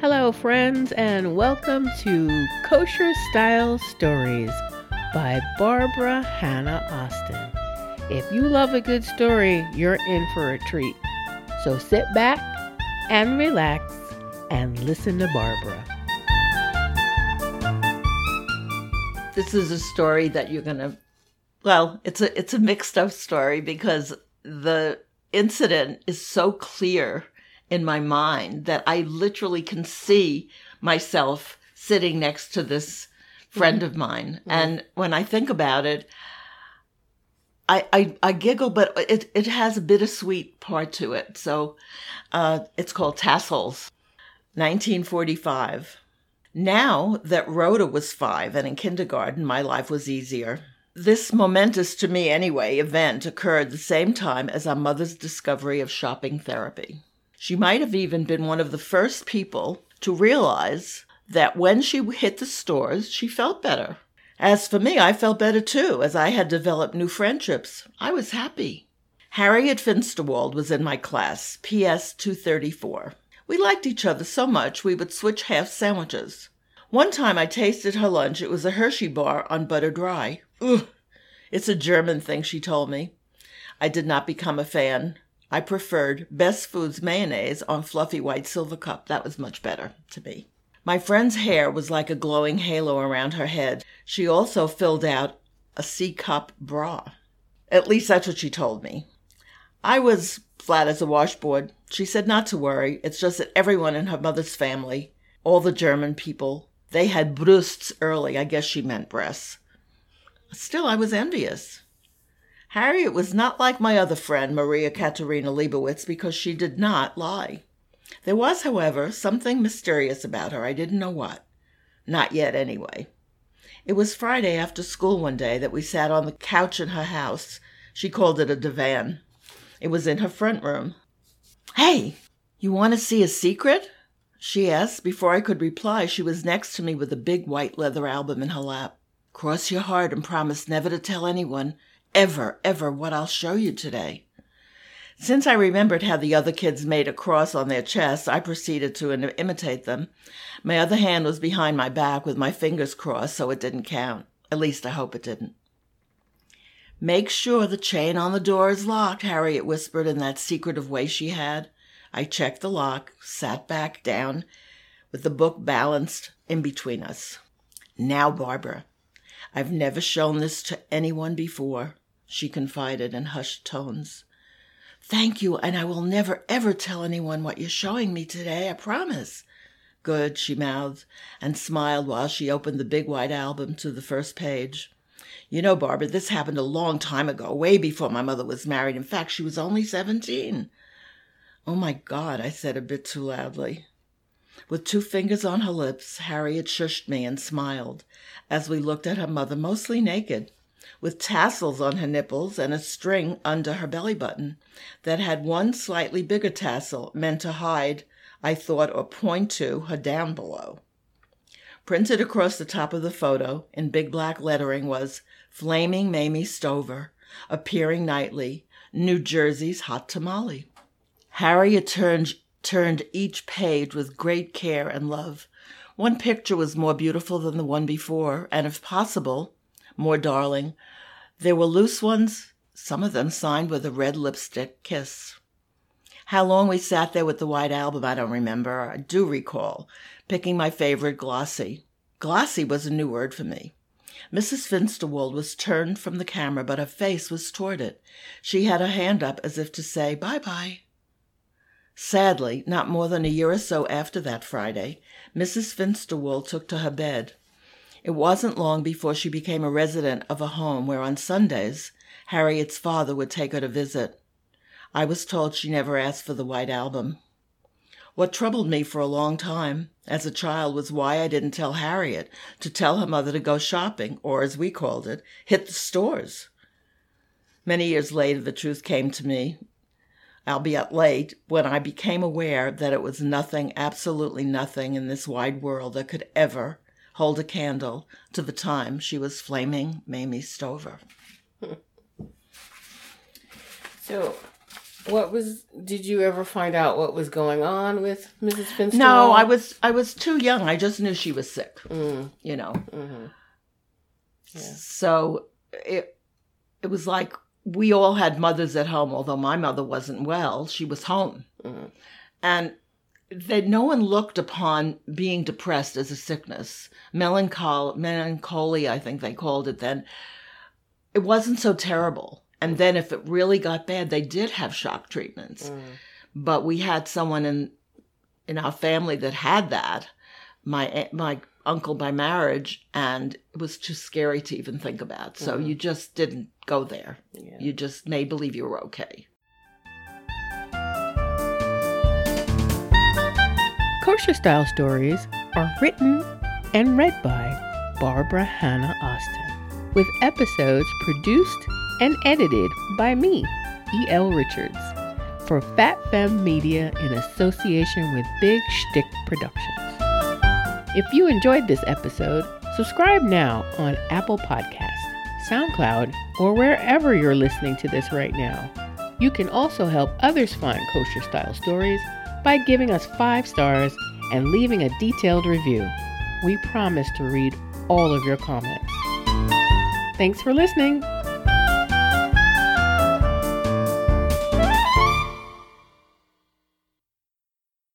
Hello, friends, and welcome to Kosher Style Stories by Barbara Hannah Austin. If you love a good story, you're in for a treat. So sit back and relax and listen to Barbara. This is a story that you're going to well, it's a it's a mixed up story because the incident is so clear in my mind that I literally can see myself sitting next to this friend of mine. And when I think about it, I, I, I giggle, but it, it has a bittersweet part to it. So uh, it's called Tassels, 1945. Now that Rhoda was five and in kindergarten, my life was easier. This momentous, to me anyway, event occurred the same time as our mother's discovery of shopping therapy. She might have even been one of the first people to realize that when she hit the stores, she felt better. As for me, I felt better too, as I had developed new friendships. I was happy. Harriet Finsterwald was in my class, PS 234. We liked each other so much we would switch half sandwiches. One time I tasted her lunch. It was a Hershey bar on butter dry. Ugh. It's a German thing, she told me. I did not become a fan. I preferred Best Foods mayonnaise on fluffy white Silvercup. That was much better to me. My friend's hair was like a glowing halo around her head. She also filled out a C cup bra. At least that's what she told me. I was flat as a washboard. She said not to worry. It's just that everyone in her mother's family, all the German people, they had brusts early. I guess she meant breasts. Still, I was envious. Harriet was not like my other friend, Maria Katerina Leibowitz, because she did not lie. There was, however, something mysterious about her. I didn't know what. Not yet, anyway. It was Friday after school one day that we sat on the couch in her house. She called it a divan. It was in her front room. Hey, you want to see a secret? She asked. Before I could reply, she was next to me with a big white leather album in her lap. Cross your heart and promise never to tell anyone, ever, ever, what I'll show you today. Since I remembered how the other kids made a cross on their chests, I proceeded to imitate them. My other hand was behind my back with my fingers crossed, so it didn't count. At least I hope it didn't. Make sure the chain on the door is locked, Harriet whispered in that secretive way she had. I checked the lock, sat back down with the book balanced in between us. Now, Barbara, I've never shown this to anyone before, she confided in hushed tones. Thank you, and I will never ever tell anyone what you're showing me today, I promise. Good, she mouthed, and smiled while she opened the big white album to the first page. You know, Barbara, this happened a long time ago, way before my mother was married. In fact, she was only seventeen. Oh my God, I said a bit too loudly. With two fingers on her lips, Harriet shushed me and smiled as we looked at her mother mostly naked, with tassels on her nipples and a string under her belly button that had one slightly bigger tassel meant to hide, I thought, or point to her down below. Printed across the top of the photo in big black lettering was Flaming Mamie Stover, appearing nightly, New Jersey's hot tamale. Harriet turned turned each page with great care and love. One picture was more beautiful than the one before, and if possible, more darling. There were loose ones, some of them signed with a red lipstick kiss. How long we sat there with the white album, I don't remember. I do recall picking my favorite glossy. Glossy was a new word for me. Mrs. Finsterwald was turned from the camera, but her face was toward it. She had a hand up as if to say, Bye bye. Sadly, not more than a year or so after that Friday, Mrs. Finsterwald took to her bed. It wasn't long before she became a resident of a home where on Sundays Harriet's father would take her to visit. I was told she never asked for the white album. What troubled me for a long time as a child was why I didn't tell Harriet to tell her mother to go shopping, or as we called it, hit the stores. Many years later, the truth came to me, albeit late, when I became aware that it was nothing, absolutely nothing in this wide world that could ever hold a candle to the time she was flaming Mamie Stover. So, what was? Did you ever find out what was going on with Mrs. Finster? No, I was I was too young. I just knew she was sick. Mm, You know, hmm Yeah. so it it was like we all had mothers at home. Although my mother wasn't well, she was home, Mhm. and that no one looked upon being depressed as a sickness. Melancholy, melancholy, I think they called it then. It wasn't so terrible. And then if it really got bad, they did have shock treatments. Mm. But we had someone in in our family that had that. My my uncle by marriage, and it was too scary to even think about. So Mhm. you just didn't go there. Yeah. You just made believe you were okay. Kosher Style Stories are written and read by Barbara Hannah Austin, with episodes produced and edited by me, E.L. Richards, for Fat Femme Media in association with Big Shtick Productions. If you enjoyed this episode, subscribe now on Apple Podcast, SoundCloud, or wherever you're listening to this right now. You can also help others find kosher style stories by giving us five stars and leaving a detailed review. We promise to read all of your comments. Thanks for listening.